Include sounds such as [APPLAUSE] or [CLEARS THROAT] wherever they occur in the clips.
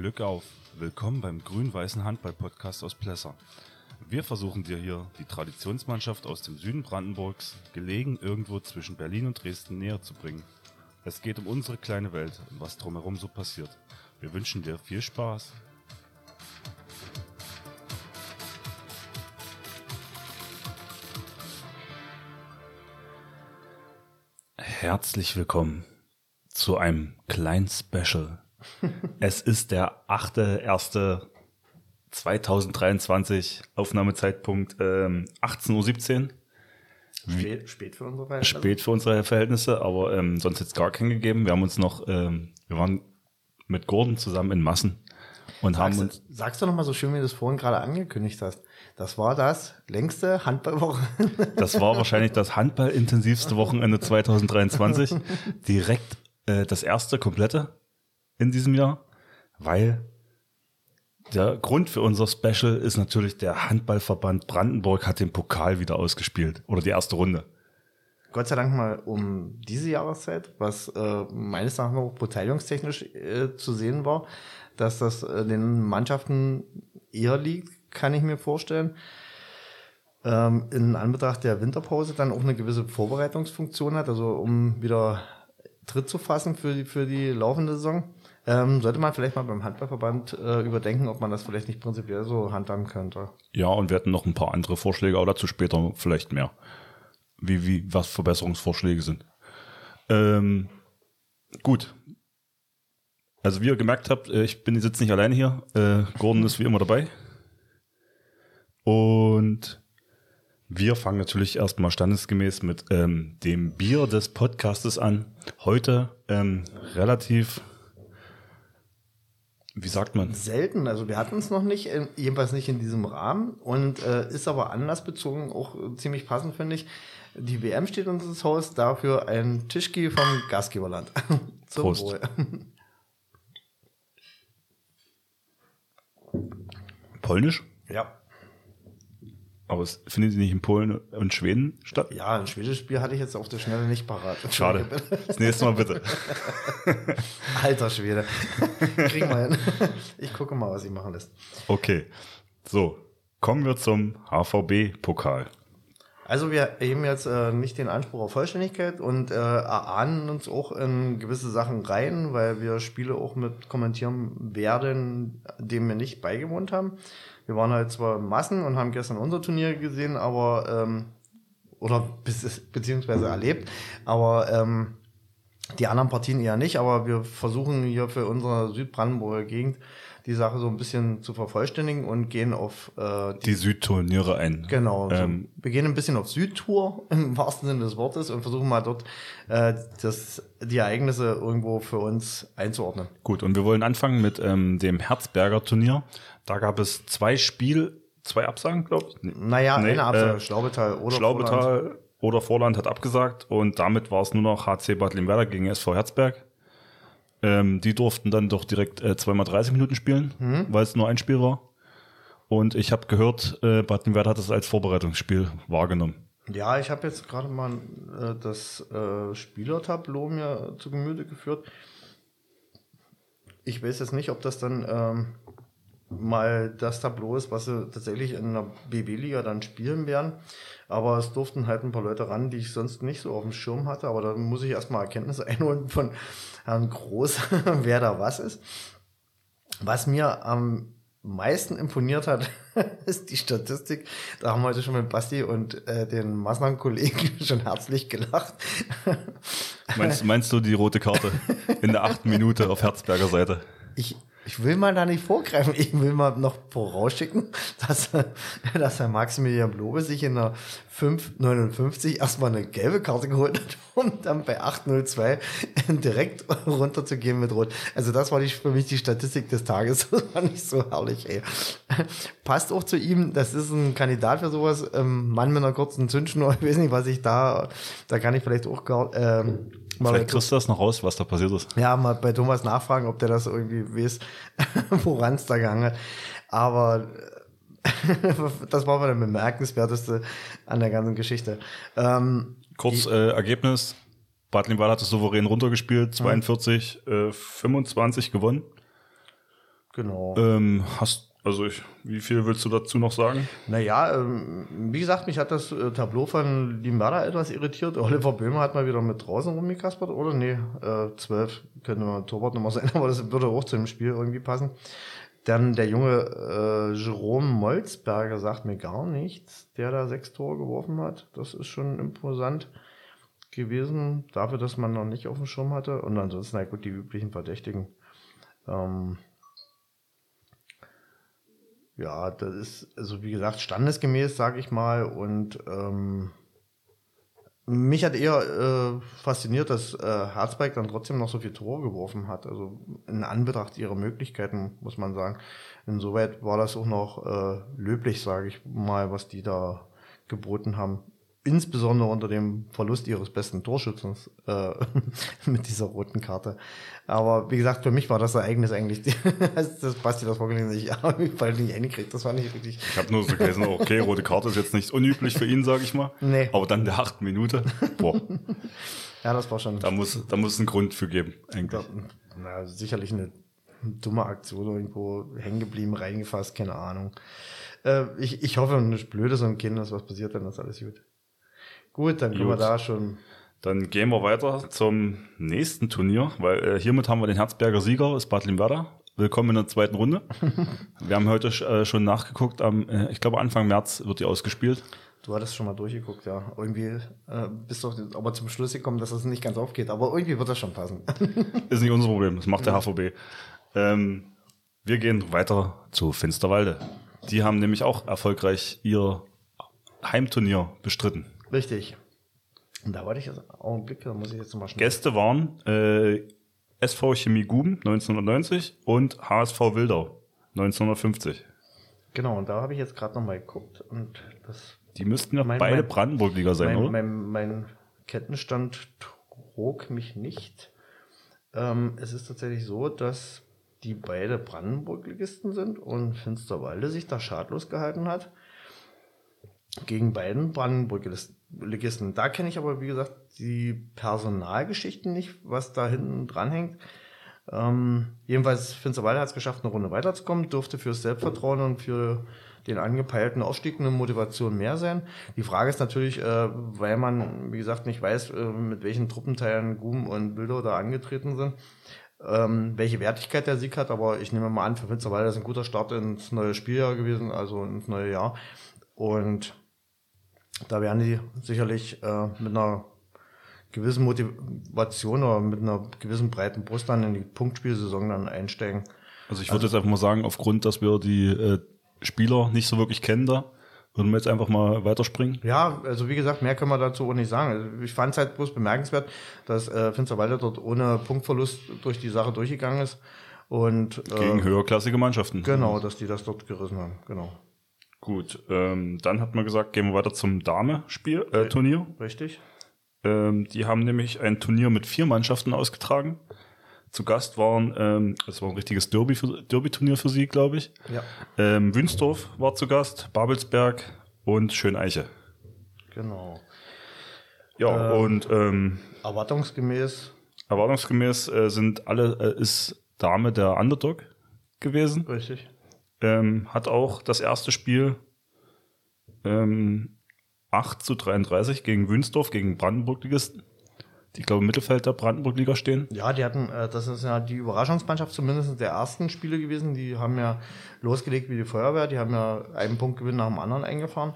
Glück auf! Willkommen beim grün-weißen Handball-Podcast aus Plesser. Wir versuchen dir hier die Traditionsmannschaft aus dem Süden Brandenburgs, gelegen irgendwo zwischen Berlin und Dresden, näher zu bringen. Es geht um unsere kleine Welt und was drumherum so passiert. Wir wünschen dir viel Spaß. Herzlich willkommen zu einem kleinen Special. [LAUGHS] es ist der 8.1.2023, Aufnahmezeitpunkt ähm, 18.17 Uhr. Spät, spät für unsere Verhältnisse. Spät für unsere Verhältnisse, aber ähm, sonst jetzt gar keinen gegeben. Wir haben uns noch, ähm, wir waren mit Gordon zusammen in Massen und Sagst, haben uns. sagst du noch mal so schön, wie du es vorhin gerade angekündigt hast. Das war das längste Handballwochenende. [LAUGHS] Das war wahrscheinlich das handballintensivste Wochenende 2023. [LAUGHS] Direkt äh, das erste komplette in diesem Jahr, weil der Grund für unser Special ist natürlich, der Handballverband Brandenburg hat den Pokal wieder ausgespielt oder die erste Runde. Gott sei Dank mal um diese Jahreszeit, was äh, meines Erachtens auch beteiligungstechnisch äh, zu sehen war, dass das äh, den Mannschaften eher liegt, kann ich mir vorstellen. Ähm, in Anbetracht der Winterpause dann auch eine gewisse Vorbereitungsfunktion hat, also um wieder Tritt zu fassen für die, für die laufende Saison. Ähm, sollte man vielleicht mal beim Handballverband äh, überdenken, ob man das vielleicht nicht prinzipiell so handhaben könnte. Ja, und wir hatten noch ein paar andere Vorschläge, aber dazu später vielleicht mehr. Wie, wie, was Verbesserungsvorschläge sind. Ähm, gut. Also wie ihr gemerkt habt, äh, ich bin jetzt nicht alleine hier. Äh, Gordon ist wie immer dabei. Und wir fangen natürlich erstmal standesgemäß mit ähm, dem Bier des Podcastes an. Heute ähm, relativ, wie sagt man? Selten, also wir hatten es noch nicht, jedenfalls nicht in diesem Rahmen und äh, ist aber anlassbezogen auch ziemlich passend, finde ich. Die WM steht uns ins Haus, dafür ein Tischki vom Gastgeberland. [LAUGHS] Zum Prost. Wohl. Polnisch? Ja. Aber es findet nicht in Polen und Schweden statt? Ja, ein schwedisches Bier hatte ich jetzt auf der Schnelle nicht parat. Schade. Das nächste Mal bitte. [LAUGHS] Alter Schwede. Kriegen wir hin. Ich gucke mal, was sie machen lässt. Okay. So, kommen wir zum HVB-Pokal. Also wir heben jetzt äh, nicht den Anspruch auf Vollständigkeit und äh, erahnen uns auch in gewisse Sachen rein, weil wir Spiele auch mit kommentieren werden, dem wir nicht beigewohnt haben. Wir waren halt zwar Massen und haben gestern unser Turnier gesehen, aber ähm, oder beziehungsweise erlebt, aber ähm, die anderen Partien eher nicht, aber wir versuchen hier für unsere Südbrandenburger Gegend die Sache so ein bisschen zu vervollständigen und gehen auf äh, Die Südturniere ein. Genau. Ähm, so. Wir gehen ein bisschen auf Südtour [LAUGHS] im wahrsten Sinne des Wortes und versuchen mal dort äh, das, die Ereignisse irgendwo für uns einzuordnen. Gut, und wir wollen anfangen mit ähm, dem Herzberger Turnier. Da gab es zwei Spiel, zwei Absagen, glaube ich. Nee. Naja, Nee, eine Absage, äh, Schlaubetal oder Vorland. Schlaubetal oder Vorland hat abgesagt und damit war es nur noch HC Bad Limwerder gegen SV Herzberg. Ähm, die durften dann doch direkt äh, zweimal 30 Minuten spielen, Mhm. weil es nur ein Spiel war. Und ich habe gehört, äh, Bad Limwerder hat es als Vorbereitungsspiel wahrgenommen. Ja, ich habe jetzt gerade mal äh, das äh, Spielertableau mir zu Gemüte geführt. Ich weiß jetzt nicht, ob das dann ähm, mal das Tableau ist, was sie tatsächlich in der BB-Liga dann spielen werden. Aber es durften halt ein paar Leute ran, die ich sonst nicht so auf dem Schirm hatte. Aber da muss ich erstmal Erkenntnisse [LAUGHS] einholen von Herrn Groß, [LAUGHS] wer da was ist. Was mir am meisten imponiert hat, [LAUGHS] ist die Statistik. Da haben wir heute schon mit Basti und äh, den Maßnahmen-Kollegen schon herzlich gelacht. Meinst, meinst du die rote Karte in der achten Minute auf Herzberger Seite? Ich, ich will mal da nicht vorgreifen. Ich will mal noch vorausschicken, [LAUGHS] dass, dass Herr Maximilian Blobe sich in der 559 erstmal eine gelbe Karte geholt hat, [LAUGHS] um dann bei 802 direkt runterzugehen mit Rot. Also das war die, für mich die Statistik des Tages. [LAUGHS] Das war nicht so herrlich, ey. Passt auch zu ihm. Das ist ein Kandidat für sowas. Ähm, Mann mit einer kurzen Zündschnur. Ich weiß nicht, was ich da, da kann ich vielleicht auch gar, ähm, mal Vielleicht kriegst du das noch raus, was da passiert ist. ja, mal bei Thomas nachfragen, ob der das irgendwie weiß, [LAUGHS] woran es da gegangen hat. Aber äh, [LAUGHS] das war aber der bemerkenswerteste an der ganzen Geschichte. Ähm, Kurz äh, Ergebnis. Bad Limweiler hat es souverän runtergespielt, 42, äh, 25 gewonnen. Genau. Ähm, hast, also ich, wie viel willst du dazu noch sagen? Naja, ähm, wie gesagt, mich hat das äh, Tableau von Limberda etwas irritiert. Oliver Böhmer hat mal wieder mit draußen rumgekaspert, oder? Nee, äh, 12 könnte mal Torwartnummer [LAUGHS] sein, aber das würde auch zu dem Spiel irgendwie passen. Dann der junge äh, Jerome Molzberger sagt mir gar nichts, der da sechs Tore geworfen hat. Das ist schon imposant gewesen, dafür, dass man noch nicht auf dem Schirm hatte. Und ansonsten, na gut, die üblichen Verdächtigen. Ähm, ja, das ist, also wie gesagt, standesgemäß, sage ich mal. Und ähm, mich hat eher äh, fasziniert, dass äh, Herzberg dann trotzdem noch so viel Tore geworfen hat. Also in Anbetracht ihrer Möglichkeiten, muss man sagen. Insoweit war das auch noch äh, löblich, sage ich mal, was die da geboten haben insbesondere unter dem Verlust ihres besten Torschützens äh, [LAUGHS] mit dieser roten Karte. Aber wie gesagt, für mich war das Ereignis eigentlich, [LAUGHS] das Basti das vorgelesen ich [LAUGHS] weil nicht hingekriegt. Das war nicht richtig. Ich habe nur so gelesen, okay, rote Karte ist jetzt nicht unüblich für ihn, sage ich mal. Nee. Aber dann der acht Minute, boah. ja, das war schon. Da muss, da muss es einen Grund für geben, eigentlich. Na, sicherlich eine dumme Aktion irgendwo hängen geblieben, reingefasst, keine Ahnung. Äh, ich, ich hoffe, nicht blödes und Kind, was passiert, dann ist alles gut. Gut, dann können wir da schon. Dann gehen wir weiter zum nächsten Turnier, weil äh, hiermit haben wir den Herzberger Sieger, ist Bad Limwerder. Willkommen in der zweiten Runde. [LAUGHS] wir haben heute äh, schon nachgeguckt, am, äh, ich glaube Anfang März wird die ausgespielt. Du hattest schon mal durchgeguckt, ja. Irgendwie äh, bist du aber zum Schluss gekommen, dass das nicht ganz aufgeht. Aber irgendwie wird das schon passen. [LAUGHS] ist nicht unser Problem, das macht der HVB. Ähm, wir gehen weiter zu Finsterwalde. Die haben nämlich auch erfolgreich ihr Heimturnier bestritten. Richtig. Und da wollte ich jetzt Augenblick, da muss ich jetzt mal schnell. Gäste waren äh, SV Chemie Guben 1990 und HSV Wildau 1950. Genau, und da habe ich jetzt gerade nochmal geguckt und das. Die müssten ja mein, beide Brandenburg-Liga sein, mein, oder? Mein, mein, Kettenstand trug mich nicht. Ähm, es ist tatsächlich so, dass die beide Brandenburg-Ligisten sind und Finsterwalde sich da schadlos gehalten hat gegen beiden Brandenburg-Ligisten. Da kenne ich aber, wie gesagt, die Personalgeschichten nicht, was da hinten dran hängt. Ähm, jedenfalls, Finsterwalde hat es geschafft, eine Runde weiterzukommen, dürfte fürs Selbstvertrauen und für den angepeilten Aufstieg eine Motivation mehr sein. Die Frage ist natürlich, äh, weil man, wie gesagt, nicht weiß, äh, mit welchen Truppenteilen Gum und Bilder da angetreten sind, ähm, welche Wertigkeit der Sieg hat, aber ich nehme mal an, für Finsterwalde ist ein guter Start ins neue Spieljahr gewesen, also ins neue Jahr. Und da werden die sicherlich äh, mit einer gewissen Motivation oder mit einer gewissen breiten Brust dann in die Punktspielsaison dann einsteigen. Also ich würde also, jetzt einfach mal sagen, aufgrund, dass wir die äh, Spieler nicht so wirklich kennen da, würden wir jetzt einfach mal weiterspringen? Ja, also wie gesagt, mehr können wir dazu auch nicht sagen. Also ich fand es halt bloß bemerkenswert, dass äh, Finsterwalde dort ohne Punktverlust durch die Sache durchgegangen ist. Und, äh, Gegen höherklassige Mannschaften. Genau, dass die das dort gerissen haben, genau. Gut, ähm, dann hat man gesagt, gehen wir weiter zum Dame-Spiel, äh, Turnier. Richtig. Ähm, die haben nämlich ein Turnier mit vier Mannschaften ausgetragen. Zu Gast waren, ähm, das war ein richtiges Derby für, Derby-Turnier für sie, glaube ich. Ja. Ähm, Wünsdorf war zu Gast, Babelsberg und Schöneiche. Genau. Ja, ähm, und ähm, erwartungsgemäß. Erwartungsgemäß äh, sind alle, äh, ist Dame der Underdog gewesen. Richtig ähm, hat auch das erste Spiel ähm, 8 zu 33 gegen Wünsdorf, gegen Brandenburg-Ligisten. Die, glaube, im Mittelfeld der Brandenburg-Liga stehen. Ja, die hatten, äh, das ist ja die Überraschungsmannschaft zumindest der ersten Spiele gewesen. Die haben ja losgelegt wie die Feuerwehr. Die haben ja einen Punktgewinn nach dem anderen eingefahren.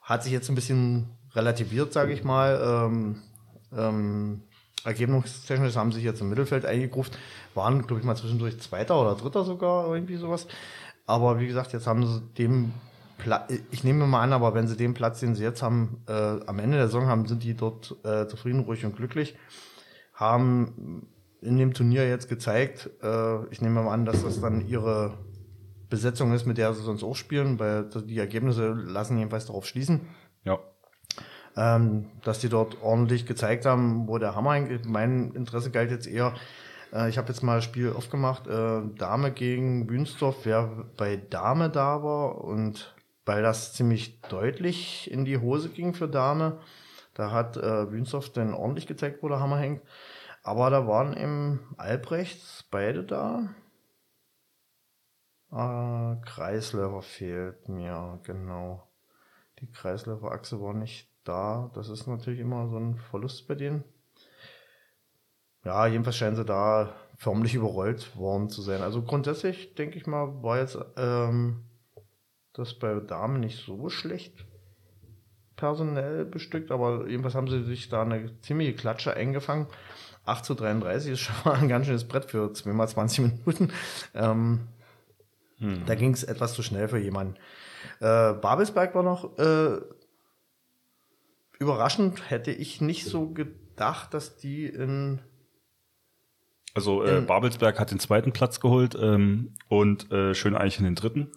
Hat sich jetzt ein bisschen relativiert, sage ich mal. Ähm, ähm, ergebnistechnisch haben sich jetzt im Mittelfeld eingegruft. Waren, glaube ich, mal zwischendurch Zweiter oder Dritter sogar, irgendwie sowas. Aber wie gesagt, jetzt haben sie dem Platz, ich nehme mal an, aber wenn sie den Platz, den sie jetzt haben, äh, am Ende der Saison haben, sind die dort äh, zufrieden, ruhig und glücklich. Haben in dem Turnier jetzt gezeigt, äh, ich nehme mal an, dass das dann ihre Besetzung ist, mit der sie sonst auch spielen, weil die Ergebnisse lassen jedenfalls darauf schließen. Ja. Ähm, dass die dort ordentlich gezeigt haben, wo der Hammer. Mein Interesse galt jetzt eher, äh, ich habe jetzt mal ein Spiel aufgemacht, äh, Dame gegen Bünsdorf, wer bei Dame da war und weil das ziemlich deutlich in die Hose ging für Dame, da hat äh, Bünsdorf dann ordentlich gezeigt, wo der Hammer hängt. Aber da waren im Albrechts beide da. Ah, Kreisläufer fehlt mir, genau. Die Kreisläuferachse war nicht da. Das ist natürlich immer so ein Verlust bei denen. Ja, jedenfalls scheinen sie da förmlich überrollt worden zu sein. Also grundsätzlich, denke ich mal, war jetzt ähm, das bei Damen nicht so schlecht personell bestückt, aber jedenfalls haben sie sich da eine ziemliche Klatsche eingefangen. 8 zu 33 ist schon mal ein ganz schönes Brett für zweimal 20 Minuten. Ähm, hm. Da ging es etwas zu schnell für jemanden. Äh, Babelsberg war noch äh, überraschend, hätte ich nicht so gedacht, dass die in also äh, Babelsberg hat den zweiten Platz geholt ähm, und äh, Schöneichen den dritten.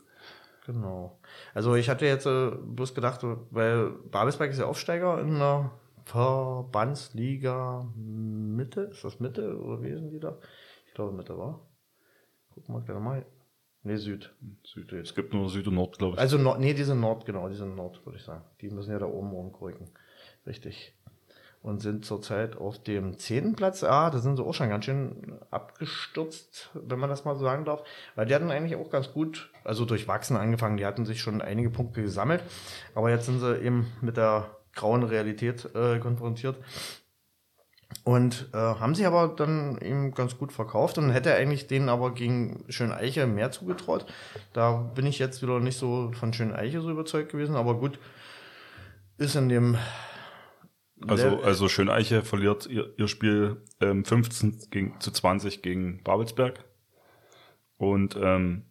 Genau. Also ich hatte jetzt äh, bloß gedacht, weil Babelsberg ist ja Aufsteiger in der Verbandsliga Mitte. Ist das Mitte oder wie sind die da? Ich glaube Mitte war. Gucken wir gleich mal. Nee, Süd. Süd. Es gibt nur Süd und Nord, glaube ich. Also Nord, nee, die sind Nord, genau, die sind Nord, würde ich sagen. Die müssen ja da oben rumkrücken. Richtig. Und sind zurzeit auf dem zehnten Platz. Ah, da sind sie auch schon ganz schön abgestürzt, wenn man das mal so sagen darf. Weil die hatten eigentlich auch ganz gut, also durchwachsen angefangen. Die hatten sich schon einige Punkte gesammelt. Aber jetzt sind sie eben mit der grauen Realität äh, konfrontiert und äh, haben sich aber dann eben ganz gut verkauft und hätte eigentlich denen aber gegen Schön Eiche mehr zugetraut. Da bin ich jetzt wieder nicht so von Schön Eiche so überzeugt gewesen, aber gut, ist in dem. Also, also Schön Eiche verliert ihr, ihr Spiel ähm, 15 gegen, zu 20 gegen Babelsberg. Und ähm,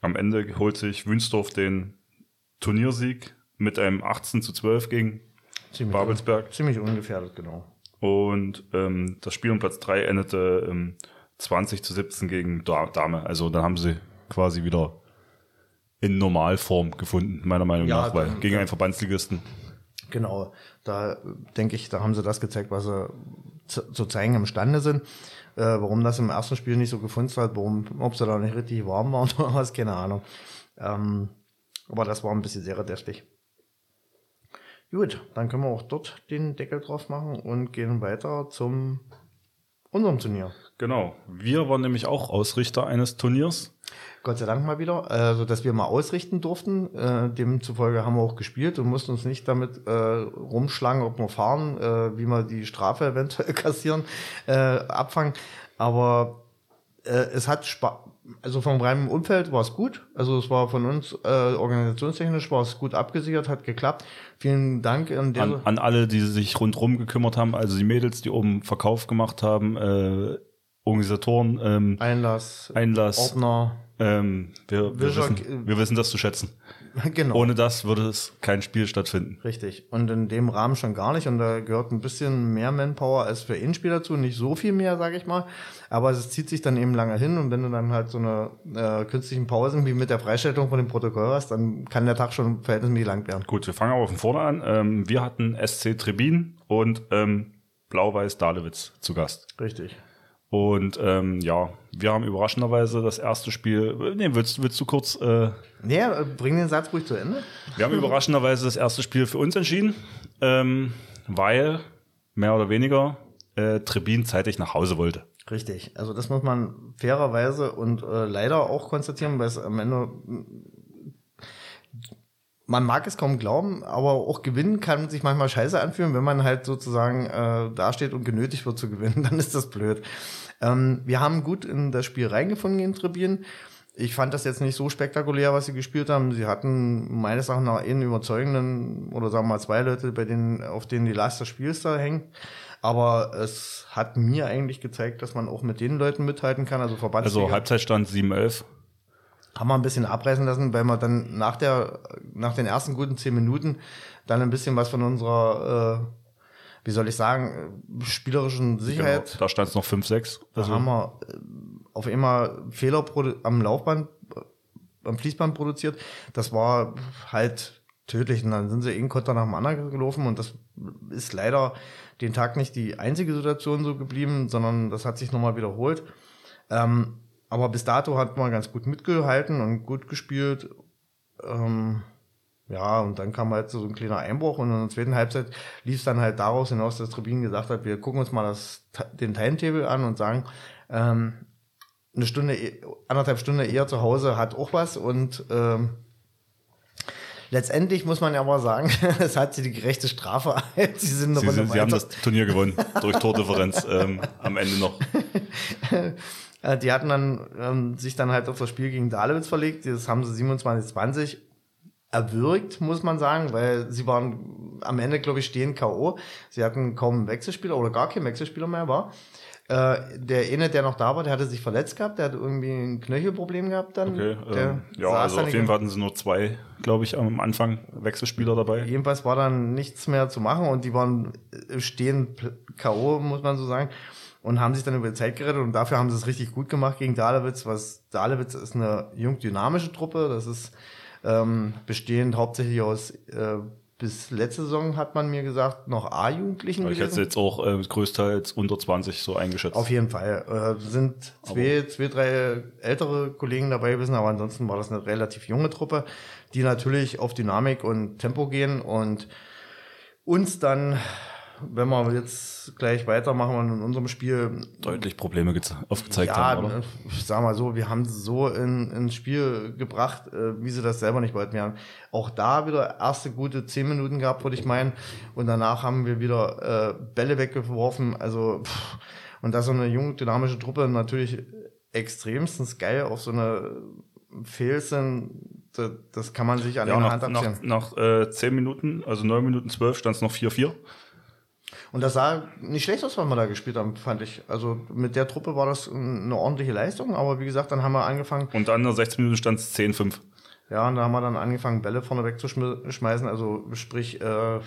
am Ende holt sich Wünsdorf den Turniersieg mit einem 18 zu 12 gegen ziemlich Babelsberg. Un ziemlich ungefährdet, genau. Und ähm, das Spiel um Platz 3 endete ähm, 20 zu 17 gegen Dame. Also dann haben sie quasi wieder in Normalform gefunden, meiner Meinung ja, nach, weil gegen einen Verbandsligisten. Genau, da denke ich, da haben sie das gezeigt, was sie zu, zeigen imstande sind. Äh, warum das im ersten Spiel nicht so gefunden hat, warum, ob sie da nicht richtig warm waren [LAUGHS] oder was, keine Ahnung. Ähm, aber das war ein bisschen sehr deftig. Gut, dann können wir auch dort den Deckel drauf machen und gehen weiter zum unserem Turnier. Genau. Wir waren nämlich auch Ausrichter eines Turniers. Gott sei Dank mal wieder, also dass wir mal ausrichten durften. Äh, demzufolge haben wir auch gespielt und mussten uns nicht damit äh, rumschlagen, ob wir fahren, äh, wie wir die Strafe eventuell [LAUGHS] kassieren, äh, abfangen. Aber äh, es hat Spaß also vom reinen Umfeld war es gut. Also es war von uns äh, organisationstechnisch war es gut abgesichert, hat geklappt. Vielen Dank an, an, an alle, die sich rundherum gekümmert haben. Also die Mädels, die oben Verkauf gemacht haben, äh, Organisatoren, ähm, Einlass, Einlass, Ordner. Ähm, wir, wir, wissen, wir wissen das zu schätzen. [LAUGHS] Genau. Ohne das würde es kein Spiel stattfinden. Richtig. Und in dem Rahmen schon gar nicht. Und da gehört ein bisschen mehr Manpower als für In-Spiel dazu. Nicht so viel mehr, sage ich mal. Aber es zieht sich dann eben lange hin. Und wenn du dann halt so eine äh, künstlichen Pausen wie mit der Freistellung von dem Protokoll hast, dann kann der Tag schon verhältnismäßig lang werden. Gut, wir fangen aber von vorne an. Ähm, wir hatten SC Trebin und ähm, Blau-Weiß Dalewitz zu Gast. Richtig. Und ähm, ja, wir haben überraschenderweise das erste Spiel. Nee, willst, willst du kurz. Äh, nee, bring den Satz ruhig zu Ende. Wir haben [LAUGHS] überraschenderweise das erste Spiel für uns entschieden, ähm, weil mehr oder weniger äh, Trebin zeitig nach Hause wollte. Richtig, also das muss man fairerweise und äh, leider auch konstatieren, weil es am Ende man mag es kaum glauben, aber auch gewinnen kann sich manchmal scheiße anfühlen, wenn man halt sozusagen äh, dasteht und genötigt wird zu gewinnen, [LAUGHS] dann ist das blöd. Ähm, wir haben gut in das Spiel reingefunden in Tribünen. Ich fand das jetzt nicht so spektakulär, was sie gespielt haben. Sie hatten meines Erachtens nach einen überzeugenden oder sagen wir mal zwei Leute, bei denen, auf denen die Last des Spiels da hängt. Aber es hat mir eigentlich gezeigt, dass man auch mit den Leuten mithalten kann. Also Verbandsliga. Also Halbzeitstand 7-11 haben wir ein bisschen abreißen lassen, weil wir dann nach der, nach den ersten guten zehn Minuten dann ein bisschen was von unserer, äh, wie soll ich sagen, spielerischen Sicherheit. Genau, da stand es noch 5-6. Da also. haben wir äh, auf einmal Fehler am Laufband, äh, am Fließband produziert. Das war halt tödlich. Und dann sind sie einen Konter nach dem anderen gelaufen und das ist leider den Tag nicht die einzige Situation so geblieben, sondern das hat sich nochmal wiederholt. Ähm, aber bis dato hat man ganz gut mitgehalten und gut gespielt. Ähm, ja, und dann kam halt so ein kleiner Einbruch und in der zweiten Halbzeit lief es dann halt daraus hinaus, dass Tribin gesagt hat, wir gucken uns mal das, den Timetable an und sagen, ähm, eine Stunde, eh- anderthalb Stunden eher zu Hause hat auch was und ähm, letztendlich muss man ja aber sagen, [LAUGHS] es hat sie die gerechte Strafe. [LAUGHS] sie sind eine Sie, Runde sie, sie haben das Turnier gewonnen durch Tordifferenz ähm, am Ende noch. [LAUGHS] Äh, Die hatten dann ähm, sich dann halt auf das Spiel gegen Dalewitz verlegt. Das haben sie 27-20 erwürgt, muss man sagen, weil sie waren am Ende, glaube ich, stehen K.O. Sie hatten kaum einen Wechselspieler oder gar keinen Wechselspieler mehr, war. Äh, der eine, der noch da war, der hatte sich verletzt gehabt, der hatte irgendwie ein Knöchelproblem gehabt dann. Okay, ähm, ja, also auf jeden Fall hatten sie nur zwei, glaube ich, am Anfang Wechselspieler dabei. Jedenfalls war dann nichts mehr zu machen und die waren stehen K.O., muss man so sagen, und haben sich dann über die Zeit gerettet und dafür haben sie es richtig gut gemacht gegen Dahlewitz, was Dahlewitz ist eine jung dynamische Truppe, das ist ähm, bestehend hauptsächlich aus äh, bis letzte Saison hat man mir gesagt, noch A-Jugendlichen Ich hätte jetzt auch äh, größtenteils unter 20 so eingeschätzt. Auf jeden Fall. Äh, sind zwei, zwei, drei ältere Kollegen dabei gewesen, aber ansonsten war das eine relativ junge Truppe, die natürlich auf Dynamik und Tempo gehen und uns dann, wenn wir jetzt gleich weitermachen in unserem Spiel, Deutlich Probleme geze- aufgezeigt ja, haben, oder? ich sag mal so, wir haben sie so in, ins Spiel gebracht, äh, wie sie das selber nicht wollten. Wir haben auch da wieder erste gute zehn Minuten gehabt, würde ich meinen. Und danach haben wir wieder äh, Bälle weggeworfen. Also, pff, und das so eine junge, dynamische Truppe natürlich extremstens geil auf so eine Fehlsen, das, das kann man sich an Ja, einer nach, Hand abzählen. nach, nach äh, 10 Minuten, also 9 Minuten 12, stand es noch 4-4. Und das sah nicht schlecht aus, was wir da gespielt haben, fand ich. Also mit der Truppe war das eine ordentliche Leistung, aber wie gesagt, dann haben wir angefangen, Und dann nach 16 Minuten stand es 10-5. Ja, und da haben wir dann angefangen, Bälle vorne wegzuschmeißen, also sprich äh,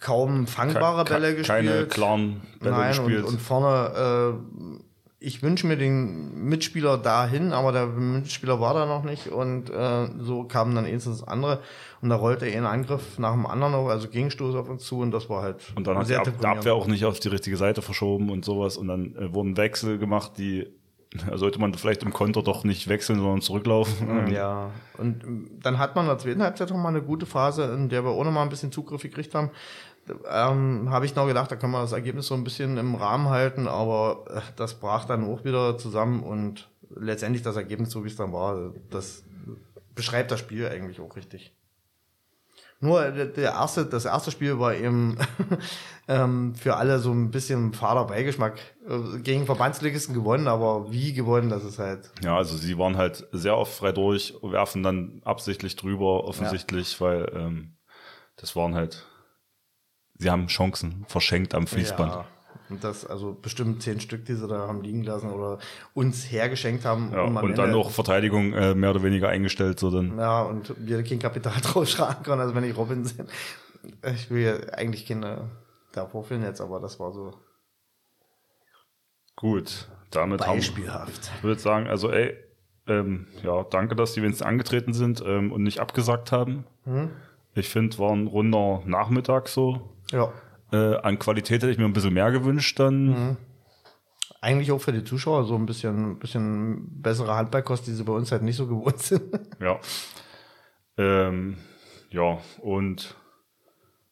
kaum fangbare Bälle ke- Keine gespielt. klaren Bälle Nein, und, gespielt. und vorne, äh, ich wünsche mir den Mitspieler dahin, aber der Mitspieler war da noch nicht und äh, so kamen dann ins andere und da rollte ein Angriff nach dem anderen, auf, also Gegenstoß auf uns zu und das war halt Und dann hat die Ab deprimierend. Abwehr auch nicht auf die richtige Seite verschoben und sowas. Und dann äh, wurden Wechsel gemacht, die [LAUGHS] sollte man vielleicht im Konter doch nicht wechseln, sondern zurücklaufen. Ja, und ähm, dann hat man in der zweiten Halbzeit noch mal eine gute Phase, in der wir auch noch mal ein bisschen Zugriff gekriegt haben. Ähm, Habe ich noch gedacht, da können wir das Ergebnis so ein bisschen im Rahmen halten, aber äh, das brach dann auch wieder zusammen und letztendlich das Ergebnis, so wie es dann war, das beschreibt das Spiel eigentlich auch richtig. Nur der, der erste, das erste Spiel war eben [LAUGHS] ähm, für alle so ein bisschen fader Beigeschmack. Äh, Gegen Verbandsligisten gewonnen, aber wie gewonnen, das ist halt Ja, also sie waren halt sehr oft frei durch, werfen dann absichtlich drüber, offensichtlich, weil ähm, das waren halt, sie haben Chancen verschenkt am Fließband. Ja, und das, also bestimmt zehn Stück, die sie da haben liegen lassen oder uns hergeschenkt haben. Ja, am und dann auch Verteidigung äh, mehr oder weniger eingestellt, so dann. Ja, und wir kein Kapital [LAUGHS] drauf schlagen können, also wenn ich Robin sind. Ich will ja eigentlich keine da vorführen jetzt, aber das war so Gut, damit haben beispielhaft. Ich würde sagen, also ey, ähm, ja, danke, dass die wenigstens angetreten sind ähm, und nicht abgesagt haben. Hm? Ich finde, war ein runder Nachmittag so. Ja. Äh, an Qualität hätte ich mir ein bisschen mehr gewünscht dann. Mhm. Eigentlich auch für die Zuschauer so ein bisschen, bisschen bessere Handballkost, die sie bei uns halt nicht so gewohnt [LAUGHS] sind. Ja. Ähm, ja, und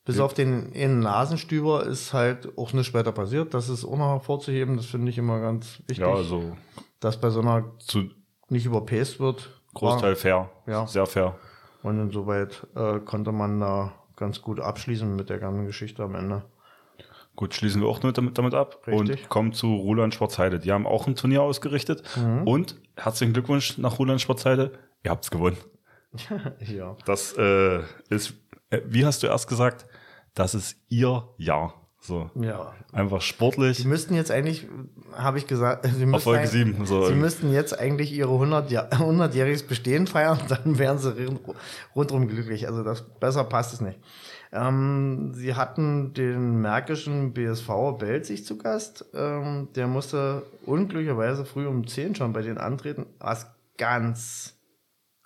Bis auf den einen Nasenstüber ist halt auch nichts weiter passiert. Das ist auch noch hervorzuheben. Das finde ich immer ganz wichtig, ja, also dass bei so einer zu nicht überpaced wird. Großteil fair. Ja. Sehr fair. Und insoweit äh, konnte man da ganz gut abschließen mit der ganzen Geschichte am Ende. Gut, schließen wir auch damit, damit ab Richtig. und kommen zu Roland Schwarzheide. Die haben auch ein Turnier ausgerichtet Mhm. und herzlichen Glückwunsch nach Roland Schwarzheide. Ihr habt's gewonnen. [LAUGHS] ja. Das äh, ist, äh, wie hast du erst gesagt, das ist ihr Jahr. So, Ja. einfach Sie sportlich. müssten jetzt eigentlich, habe ich gesagt, [LAUGHS] sie müssten, Folge eigentlich- sieben, so sie müssten jetzt eigentlich ihre 100 Jahr, [LAUGHS] 100-jähriges Bestehen feiern, [LAUGHS] dann wären sie rund- rundrum glücklich. Also das besser passt es nicht. Ähm, sie hatten den märkischen BSV Belzig zu Gast. Ähm, der musste unglücklicherweise früh um 10 schon bei denen antreten, was ganz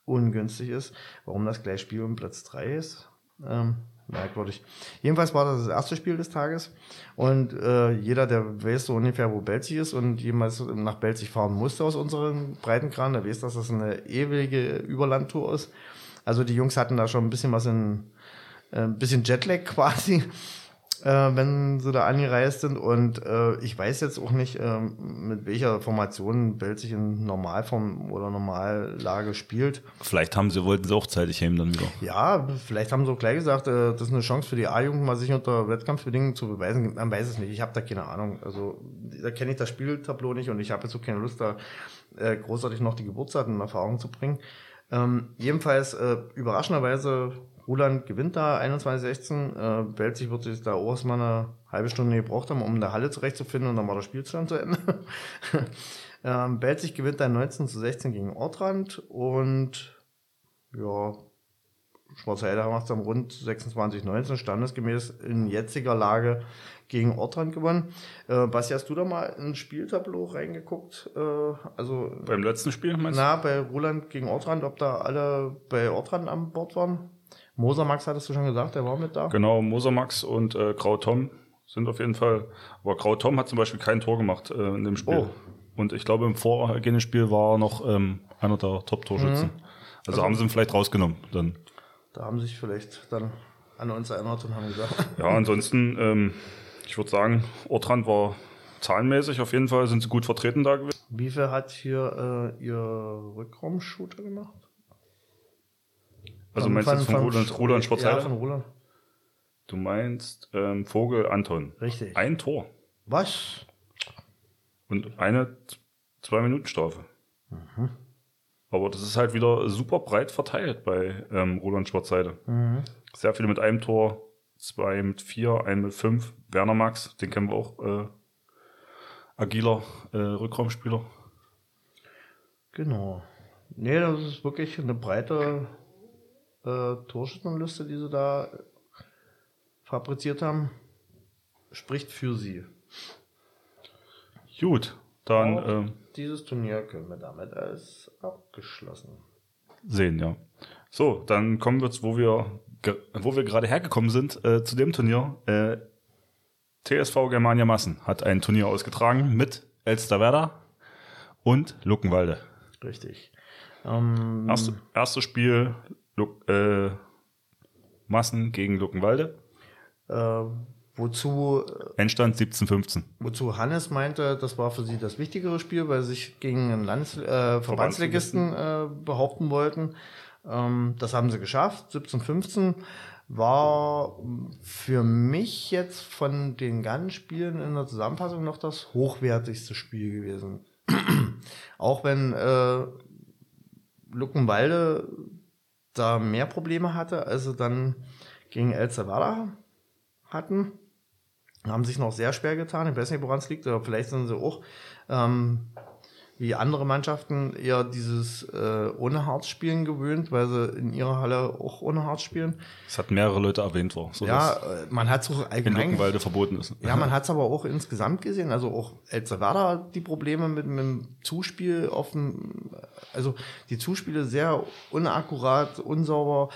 ungünstig ist. Warum das gleich Spiel um Platz 3 ist, ähm, merkwürdig. Jedenfalls war das das erste Spiel des Tages und äh, jeder, der weiß so ungefähr, wo Belzig ist und jemals nach Belzig fahren musste aus unserem Breitenkran, der weiß, dass das eine ewige Überlandtour ist. Also die Jungs hatten da schon ein bisschen was in, äh, ein bisschen Jetlag [LAUGHS] quasi. Äh, wenn sie da angereist sind. Und äh, ich weiß jetzt auch nicht, äh, mit welcher Formation Belzig in Normalform oder Normallage spielt. Vielleicht haben sie, wollten sie auch zeitig heim dann wieder. Ja, vielleicht haben sie auch gleich gesagt, äh, das ist eine Chance für die A-Jugend, mal sich unter Wettkampfbedingungen zu beweisen. Man weiß es nicht. Ich habe da keine Ahnung. Also da kenne ich das Spieltableau nicht und ich habe jetzt auch keine Lust, da äh, großartig noch die Geburtsdaten in Erfahrung zu bringen. Ähm, jedenfalls äh, überraschenderweise Roland gewinnt da 21-16. Äh, Belzig wird sich da erstmal eine halbe Stunde gebraucht haben, um in der Halle zurechtzufinden und dann war der Spielstand zu Ende. [LAUGHS] ähm, Belzig gewinnt dann 19 zu 16 gegen Ortrand und ja, Schwarzheide macht es am rund 26-19 standesgemäß in jetziger Lage gegen Ortrand gewonnen. Äh, Basti, hast du da mal ein Spieltableau reingeguckt? Äh, also Beim letzten Spiel meinst du? na, bei Roland gegen Ortrand, ob da alle bei Ortrand an Bord waren? Moser Max hattest du schon gesagt, der war mit da. Genau, Mosermax und äh, Grau Tom sind auf jeden Fall. Aber Grau Tom hat zum Beispiel kein Tor gemacht äh, in dem Spiel. Oh. Und ich glaube, im vorhergehenden Spiel war er noch ähm, einer der Top-Torschützen. Also, haben sie ihn vielleicht rausgenommen. Dann. Da haben sich vielleicht dann an uns erinnert und haben gesagt, [LAUGHS] Ja, ansonsten, ähm, ich würde sagen, Ortrand war zahlenmäßig auf jeden Fall, sind sie gut vertreten da gewesen. wie viel hat hier äh, ihr Rückraumshooter gemacht? Also meinst du jetzt von Roland, Roland Ja, Schwarzheide? von Roland. Du meinst ähm, Vogel Anton. Richtig. Ein Tor Was? und eine Z- zwei Minuten Strafe. Aber das ist halt wieder super breit verteilt bei ähm, Roland Schwarzheide. Sehr viele mit einem Tor, zwei mit vier, ein mit fünf. Werner Max, den kennen wir auch. Äh, agiler äh, Rückraumspieler. Genau. Nee, das ist wirklich eine breite äh, Torschützenliste, die sie da fabriziert haben. Spricht für sie. Gut, dann Auch ähm, dieses Turnier können wir damit als abgeschlossen. sehen, ja. So, dann kommen wir, jetzt, wo wir, wo wir gerade hergekommen sind, äh, zu dem Turnier. Äh, TSV Germania Massen hat ein Turnier ausgetragen mit Elsterwerda und Luckenwalde. Richtig. Ähm, Erste, erstes Spiel Luck, äh, Massen gegen Luckenwalde. äh, wozu, Endstand 17-15. wozu Hannes meinte, das war für sie das wichtigere Spiel, weil sie sich gegen einen Landes äh, Verbandsligisten äh, behaupten wollten. Ähm, das haben sie geschafft. 17-15 war für mich jetzt von den ganzen Spielen in der Zusammenfassung noch das hochwertigste Spiel gewesen. [CLEARS THROAT] Auch wenn äh, Luckenwalde da mehr Probleme hatte, als sie dann gegen El Salvador hatten. Haben sich noch sehr schwer getan. Ich weiß nicht, woran es liegt, aber vielleicht sind sie auch ähm, wie andere Mannschaften eher dieses äh, ohne Harz spielen gewöhnt, weil sie in ihrer Halle auch ohne Harz spielen. Das hat mehrere Leute erwähnt, war, so Ja, äh, man hat es auch in allgemein Luckenwalde verboten ist. ja, man [LAUGHS] hat es aber auch insgesamt gesehen. Also auch El Salvador die Probleme mit, mit dem Zuspiel dem, also die Zuspiele sehr unakkurat, unsauber,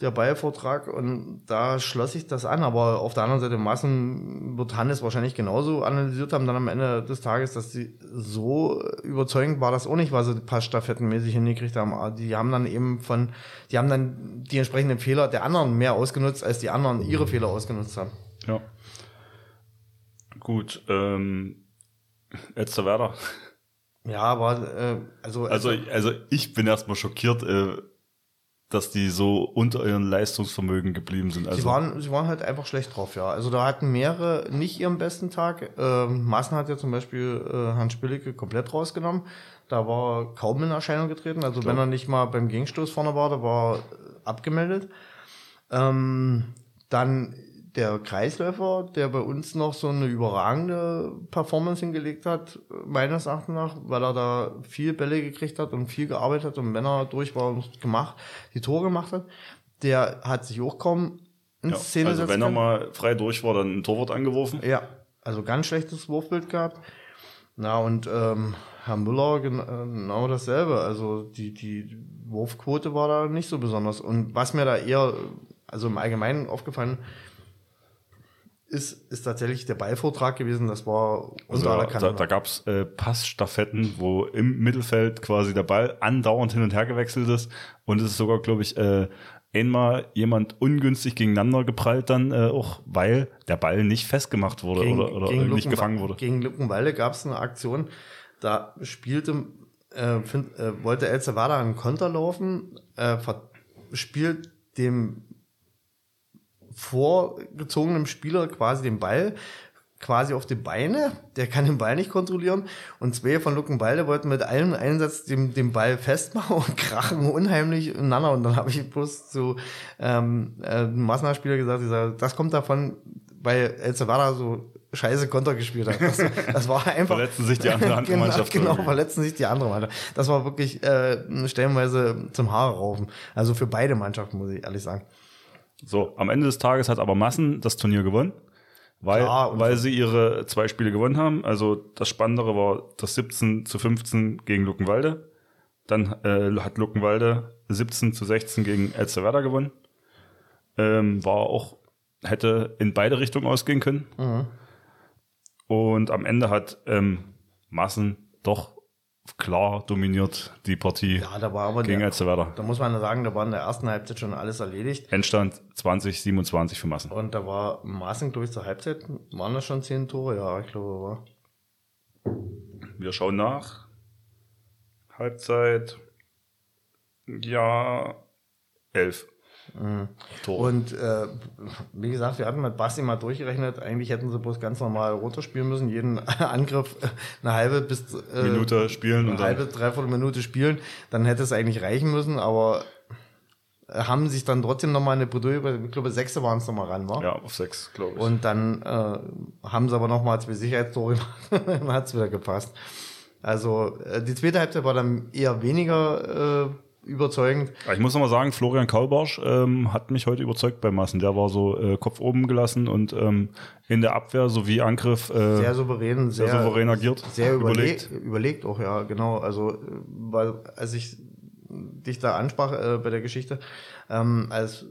der Ballvortrag und da schloss ich das an. Aber auf der anderen Seite Massen wird Hannes wahrscheinlich genauso analysiert haben dann am Ende des Tages, dass sie so überzeugend war das auch nicht, was sie passstaffettenmäßig hingekriegt haben. Aber Die haben dann eben von, die haben dann die entsprechenden Fehler der anderen mehr ausgenutzt, als die anderen ihre Fehler ausgenutzt haben. Ja. Gut, ähm, Elsterwerda. Ja, aber äh, also, Also, also ich bin erstmal schockiert, äh, dass die so unter ihren Leistungsvermögen geblieben sind. Also, sie waren sie waren halt einfach schlecht drauf, ja. Also da hatten mehrere nicht ihren besten Tag. Ähm, Maaßen hat ja zum Beispiel äh, Hans Spillicke komplett rausgenommen. Da war er kaum in Erscheinung getreten. Also wenn er nicht mal beim Gegenstoß vorne war, da war abgemeldet. Ähm, dann der Kreisläufer, der bei uns noch so eine überragende Performance hingelegt hat, meines Erachtens nach, weil er da viel Bälle gekriegt hat und viel gearbeitet hat und wenn er durch war und gemacht, die Tore gemacht hat, der hat sich auch kaum in ja, Szene also wenn er mal frei durch war, dann ein Torwart angeworfen. Ja, also ganz schlechtes Wurfbild gehabt. Na und ähm, Herr Müller äh, genau dasselbe. Also die, die Wurfquote war da nicht so besonders. Und was mir da eher, also im Allgemeinen aufgefallen ist, ist tatsächlich der Ballvortrag gewesen. Das war Also unter aller da, da, gab es äh, Passstaffetten, wo im Mittelfeld quasi der Ball andauernd hin und her gewechselt ist. Und es ist sogar, glaube ich, äh, einmal jemand ungünstig gegeneinander geprallt dann äh, auch, weil der Ball nicht festgemacht wurde Gegen- oder, oder gegen nicht gefangen wurde. Gegen Luckenwalde gab es eine Aktion, da spielte, äh, find, äh, wollte El Salvador einen Konter laufen, äh, spielt dem vorgezogenen Spieler quasi den Ball quasi auf die Beine, der kann den Ball nicht kontrollieren und zwei von Luckenwalde wollten mit allem Einsatz den, den Ball festmachen [LAUGHS] und krachen unheimlich ineinander und dann habe ich bloß zu ähm, äh, einem Massenspieler gesagt, ich sage, das kommt davon, weil El Salvador so scheiße Konter gespielt hat. Das, das war [LAUGHS] einfach. Verletzen sich die andere [LAUGHS] genau, genau, irgendwie. verletzen sich die andere Mannschaft. Das war wirklich äh, stellenweise zum Haare raufen. Also für beide Mannschaften, muss ich ehrlich sagen. So, am Ende des Tages hat aber Massen das Turnier gewonnen, weil, Klar, weil sie ihre zwei Spiele gewonnen haben. Also das Spannendere war das 17 zu 15 gegen Luckenwalde. Dann äh, hat Luckenwalde 17 zu 16 gegen Elsterwerda gewonnen. Ähm, war auch, hätte in beide Richtungen ausgehen können. Mhm. Und am Ende hat ähm, Massen doch klar dominiert die Partie Ja, da war aber gegen der, Elsterwerda. da muss man sagen, da war in der ersten Halbzeit schon alles erledigt. Endstand 20, 27 für Massen. Und da war glaube ich, zur Halbzeit, waren das schon zehn Tore? Ja, ich glaube, war. Wir schauen nach. Halbzeit. Ja, elf. Tore. Und äh, wie gesagt, wir hatten mit Basti mal durchgerechnet, eigentlich hätten sie bloß ganz normal runterspielen müssen, jeden [LAUGHS] Angriff äh, eine halbe bis äh, Minute spielen und eine halbe, dann. dreiviertel Minute spielen, dann hätte es eigentlich reichen müssen, aber äh, haben sich dann trotzdem nochmal eine Bredouille, ich glaube, sechste waren es nochmal ran, war. Ja, auf sechs, glaube ich. Und dann äh, haben sie aber nochmal zwei Sicherheitstore [LAUGHS] gemacht, dann hat es wieder gepasst. Also äh, die zweite Halbzeit war dann eher weniger äh, überzeugend. Ich muss noch mal sagen, Florian Kaulbarsch ähm, hat mich heute überzeugt bei Massen. Der war so äh, Kopf oben gelassen und ähm, in der Abwehr sowie Angriff äh, Sehr souverän, sehr, sehr souverän agiert, Sehr überlegt. überlegt. überlegt auch, ja, genau. Also, weil, als ich dich da ansprach äh, bei der Geschichte, ähm, als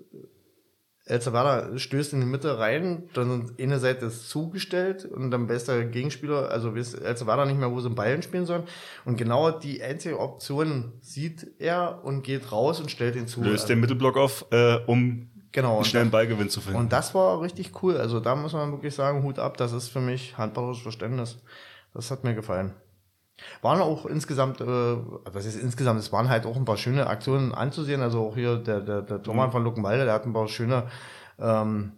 El Salvador stößt in die Mitte rein, dann eine Seite ist zugestellt und dann bester Gegenspieler, also weiß El Salvador nicht mehr, wo sie den Ball spielen sollen. Und genau die einzige Option sieht er und geht raus und stellt ihn zu. löst Also, den Mittelblock auf, äh, um genau. einen schnellen Ballgewinn zu finden. und das war richtig cool. Also da muss man wirklich sagen, Hut ab, das ist für mich handballerisches Verständnis. Das hat mir gefallen. Waren auch insgesamt, äh, was ist insgesamt, es waren halt auch ein paar schöne Aktionen anzusehen. Also auch hier der, der, der Thomas von Luckenwalde, der hat ein paar schöne ähm,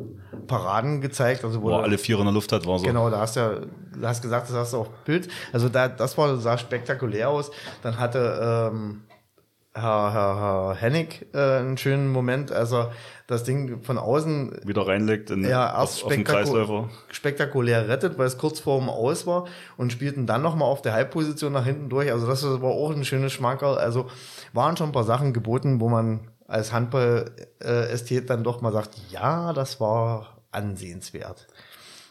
Paraden gezeigt. Also wo er alle vier in der Luft hat, war so. Genau, da hast du ja, du hast gesagt, das hast du auf Bild. Also da, das war, sah spektakulär aus. Dann hatte ähm, Herr, Herr, Herr Hennig äh, einen schönen Moment, als er das Ding von außen Wieder reinlegt in, ja, erst auf, den spektaku Kreisläufer. spektakulär rettet, weil es kurz vor dem Aus war und spielten dann nochmal auf der Halbposition nach hinten durch. Also das war auch ein schönes Schmankerl. Also waren schon ein paar Sachen geboten, wo man als Handball-Ästhet dann doch mal sagt, ja, das war ansehenswert.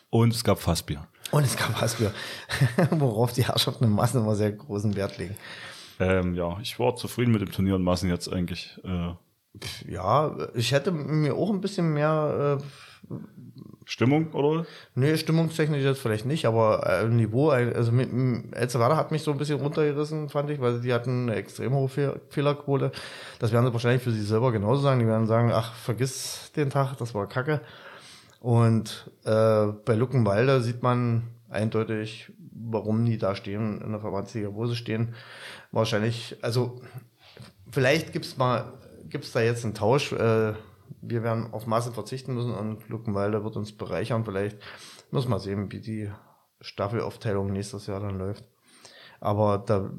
Und es gab Fassbier. Und es gab Hassbier, [LAUGHS] worauf die Herrschaften in Massen immer sehr großen Wert legen. Ähm, ja, ich war zufrieden mit dem Turnier in Massen jetzt eigentlich. Äh, Ja, ich hätte mir auch ein bisschen mehr, äh, Stimmung, oder? nee, stimmungstechnisch jetzt vielleicht nicht, aber äh, Niveau, also mit, m- El Salvador hat mich so ein bisschen runtergerissen, fand ich, weil die hatten eine extrem hohe Fehl Fehlerquote. Das werden sie wahrscheinlich für sich selber genauso sagen. Die werden sagen, ach, vergiss den Tag, das war kacke. Und äh, bei Luckenwalde sieht man eindeutig, warum die da stehen in der Verbandsliga, wo sie stehen. Wahrscheinlich, also vielleicht gibt's mal, gibt's da jetzt einen Tausch. Äh, wir werden auf Masse verzichten müssen und Luckenwalde wird uns bereichern. Vielleicht muss man sehen, wie die Staffelaufteilung nächstes Jahr dann läuft. Aber da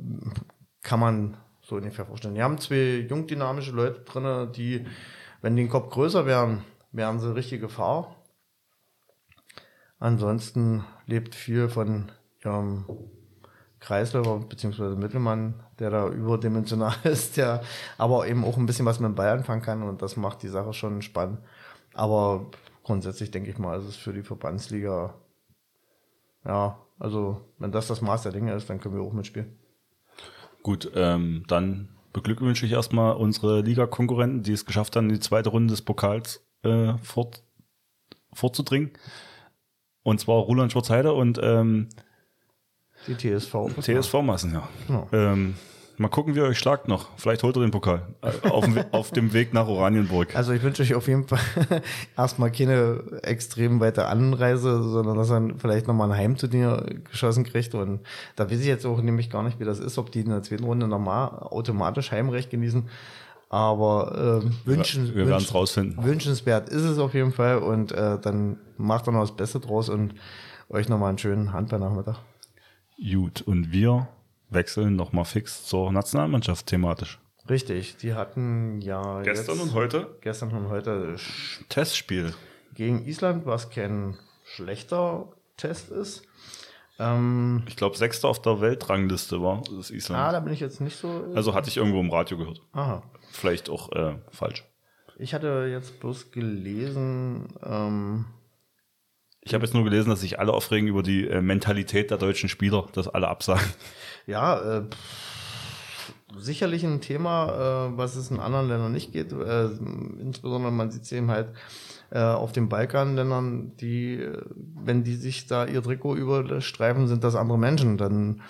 kann man so ungefähr vorstellen. Die haben zwei jungdynamische Leute drinne, die, wenn die den Kopf größer wären, wären sie richtige Gefahr. Ansonsten lebt viel von ihrem Kreisläufer bzw. Mittelmann, der da überdimensional [LAUGHS] ist, der aber eben auch ein bisschen was mit dem Ball anfangen kann und das macht die Sache schon spannend. Aber grundsätzlich denke ich mal, ist es für die Verbandsliga, ja, also wenn das das Maß der Dinge ist, dann können wir auch mitspielen. Gut, ähm, dann beglückwünsche ich erstmal unsere Liga-Konkurrenten, die es geschafft haben, in die zweite Runde des Pokals äh, fort, vorzudringen. Und zwar Roland Schwarzheide und ähm, Die TSV. TSV-Massen, ja. Genau. Ähm, Mal gucken, wie ihr euch schlagt noch. Vielleicht holt ihr den Pokal. Auf, dem, [LAUGHS] auf dem Weg nach Oranienburg. Also ich wünsche euch auf jeden Fall [LAUGHS] erstmal keine extrem weite Anreise, sondern dass er vielleicht nochmal ein Heimturnier geschossen kriegt. Und da weiß ich jetzt auch nämlich gar nicht, wie das ist, ob die in der zweiten Runde nochmal automatisch Heimrecht genießen. Aber äh, wünschen, wir werden es rausfinden. wünschenswert ist es auf jeden Fall. Und äh, dann macht er noch das Beste draus und euch nochmal einen schönen Handballnachmittag. Gut, und wir wechseln nochmal fix zur Nationalmannschaft thematisch. Richtig, die hatten ja Gestern jetzt, und heute gestern und heute Testspiel. gegen Island, was kein schlechter Test ist. Ähm, Ich glaube, Sechster auf der Weltrangliste war das ah, Island. da bin ich jetzt nicht so. Also hatte ich irgendwo im Radio gehört. Aha. Vielleicht auch äh, falsch. Ich hatte jetzt bloß gelesen, ähm, Ich habe jetzt nur gelesen, dass sich alle aufregen über die äh, Mentalität der deutschen Spieler, dass alle absagen. ja, äh, sicherlich ein Thema, äh, was es in anderen Ländern nicht geht. Äh, insbesondere man sieht es eben halt äh, auf den Balkanländern, die, äh, wenn die sich da ihr Trikot überstreifen, sind das andere Menschen. Dann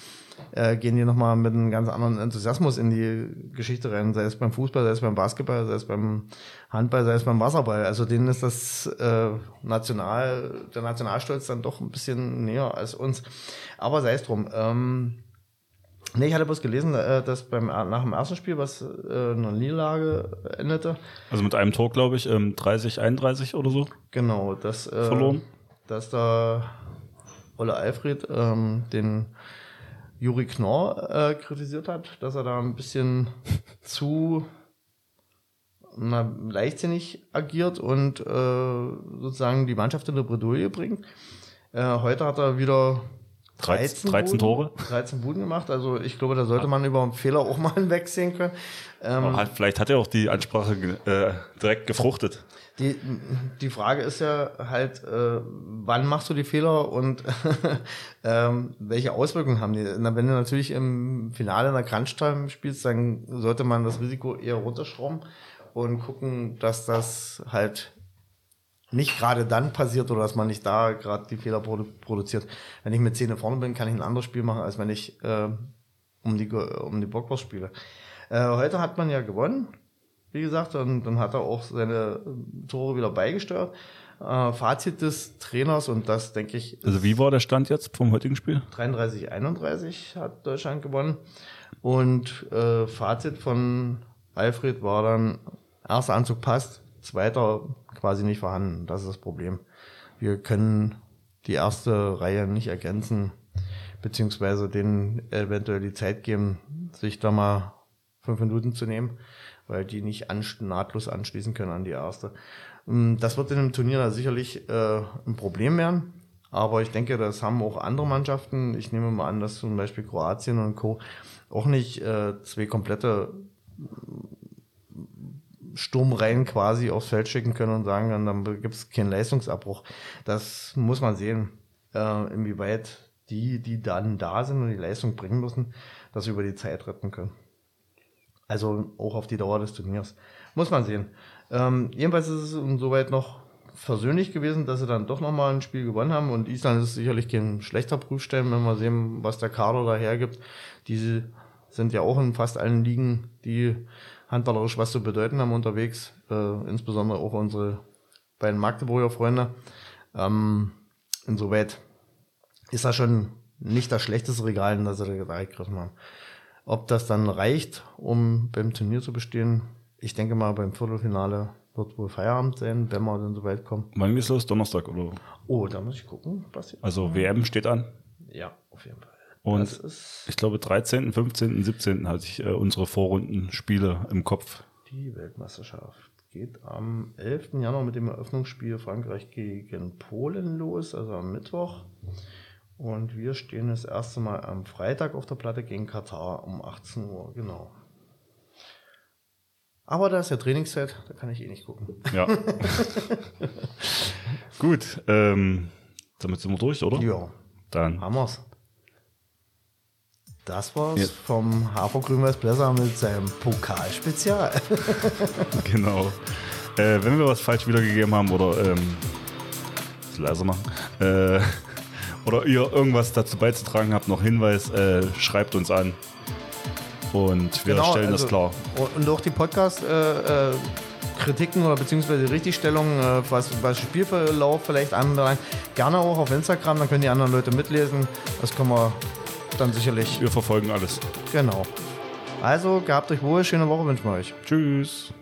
äh, gehen die nochmal mit einem ganz anderen Enthusiasmus in die Geschichte rein, sei es beim Fußball, sei es beim Basketball, sei es beim Handball, sei es beim Wasserball. Also denen ist das äh, National, der Nationalstolz dann doch ein bisschen näher als uns. Aber sei es drum. Ähm, nee, ich hatte bloß gelesen, äh, dass beim nach dem ersten Spiel, was äh, einer Niederlage endete, Also mit einem Tor, glaube ich, ähm, 30, 31 oder so. genau, dass, äh, Verloren. dass da Olle Alfred ähm, den Juri Knorr äh, kritisiert hat, dass er da ein bisschen [LAUGHS] zu na, leichtsinnig agiert und äh, sozusagen die Mannschaft in der Bredouille bringt. Äh, heute hat er wieder 13, 13 Buden- Tore. [LAUGHS] 13 Buden gemacht. Also ich glaube, da sollte man über einen Fehler auch mal [LAUGHS] hinwegsehen können. Ähm, hat, vielleicht hat er auch die Ansprache äh, direkt gefruchtet. Die, die Frage ist ja halt, äh, wann machst du die Fehler und [LAUGHS] ähm, welche Auswirkungen haben die? Na, wenn du natürlich im Finale in der Crunch-Time spielst, dann sollte man das Risiko eher runterschrauben und gucken, dass das halt nicht gerade dann passiert oder dass man nicht da gerade die Fehler produ produziert. Wenn ich mit Zähne vorne bin, kann ich ein anderes Spiel machen, als wenn ich äh, um die um die Bockwurst spiele. Äh, heute hat man ja gewonnen, wie gesagt, und dann hat er auch seine äh, Tore wieder beigesteuert. Äh, Fazit des Trainers und das denke ich Also wie war der Stand jetzt vom heutigen Spiel? 33, 31 hat Deutschland gewonnen. Und äh, Fazit von Alfred war dann, erster Anzug passt, zweiter quasi nicht vorhanden. Das ist das Problem. Wir können die erste Reihe nicht ergänzen, beziehungsweise denen eventuell die Zeit geben, sich da mal fünf Minuten zu nehmen, weil die nicht nahtlos anschließen können an die erste. Ähm, Das wird in dem Turnier sicherlich äh, ein Problem werden. Aber ich denke, das haben auch andere Mannschaften. Ich nehme mal an, dass zum Beispiel Kroatien und Co. auch nicht äh, zwei komplette Sturmreihen quasi aufs Feld schicken können und sagen, dann, dann gibt es keinen Leistungsabbruch. Das muss man sehen, äh, inwieweit die, die dann da sind und die Leistung bringen müssen, das über die Zeit retten können. Also auch auf die Dauer des Turniers. Muss man sehen. Ähm, jedenfalls ist es insoweit noch versöhnlich gewesen, dass sie dann doch nochmal ein Spiel gewonnen haben. Und Island ist sicherlich kein schlechter Prüfstein, wenn wir sehen, was der Kader da hergibt. Diese sind ja auch in fast allen Ligen, die handballerisch was zu bedeuten haben unterwegs. Äh, insbesondere auch unsere beiden Magdeburger Freunde. Ähm, insoweit ist das schon nicht das schlechteste Regal, in das sie da gegriffen haben. Ob das dann reicht, um beim Turnier zu bestehen, ich denke mal, beim Viertelfinale wird wohl Feierabend sein, wenn wir dann so weit kommen. Wann geht's los? Donnerstag oder? Oh, da muss ich gucken, was. Also WM steht an. Ja, auf jeden Fall. Und ich glaube 13., 15., 17. hatte ich äh, unsere Vorrundenspiele im Kopf. die Weltmeisterschaft. Geht am 11. Januar mit dem Eröffnungsspiel Frankreich gegen Polen los, also am Mittwoch. Und wir stehen das erste Mal am Freitag auf der Platte gegen Katar um 18 Uhr, genau. Aber da ist ja Trainingszeit, da kann ich eh nicht gucken. Ja. [LAUGHS] Gut, ähm, damit sind wir durch, oder? Ja, Dann haben wir's. Das war's ja. vom Hafer Grünweiß Bläser mit seinem Pokalspezial. [LAUGHS] genau. Äh, wenn wir was falsch wiedergegeben haben oder ähm, leiser machen. Äh, [LAUGHS] oder ihr irgendwas dazu beizutragen habt, noch Hinweis, äh, schreibt uns an. Und wir genau, stellen also, das klar. Und auch die Podcast äh, äh Kritiken oder beziehungsweise Richtigstellungen, äh, was, was Spielverlauf vielleicht anbelangt, gerne auch auf Instagram, dann können die anderen Leute mitlesen. Das können wir dann sicherlich. Wir verfolgen alles. Genau. Also, gehabt euch wohl, schöne Woche wünschen wir euch. Tschüss.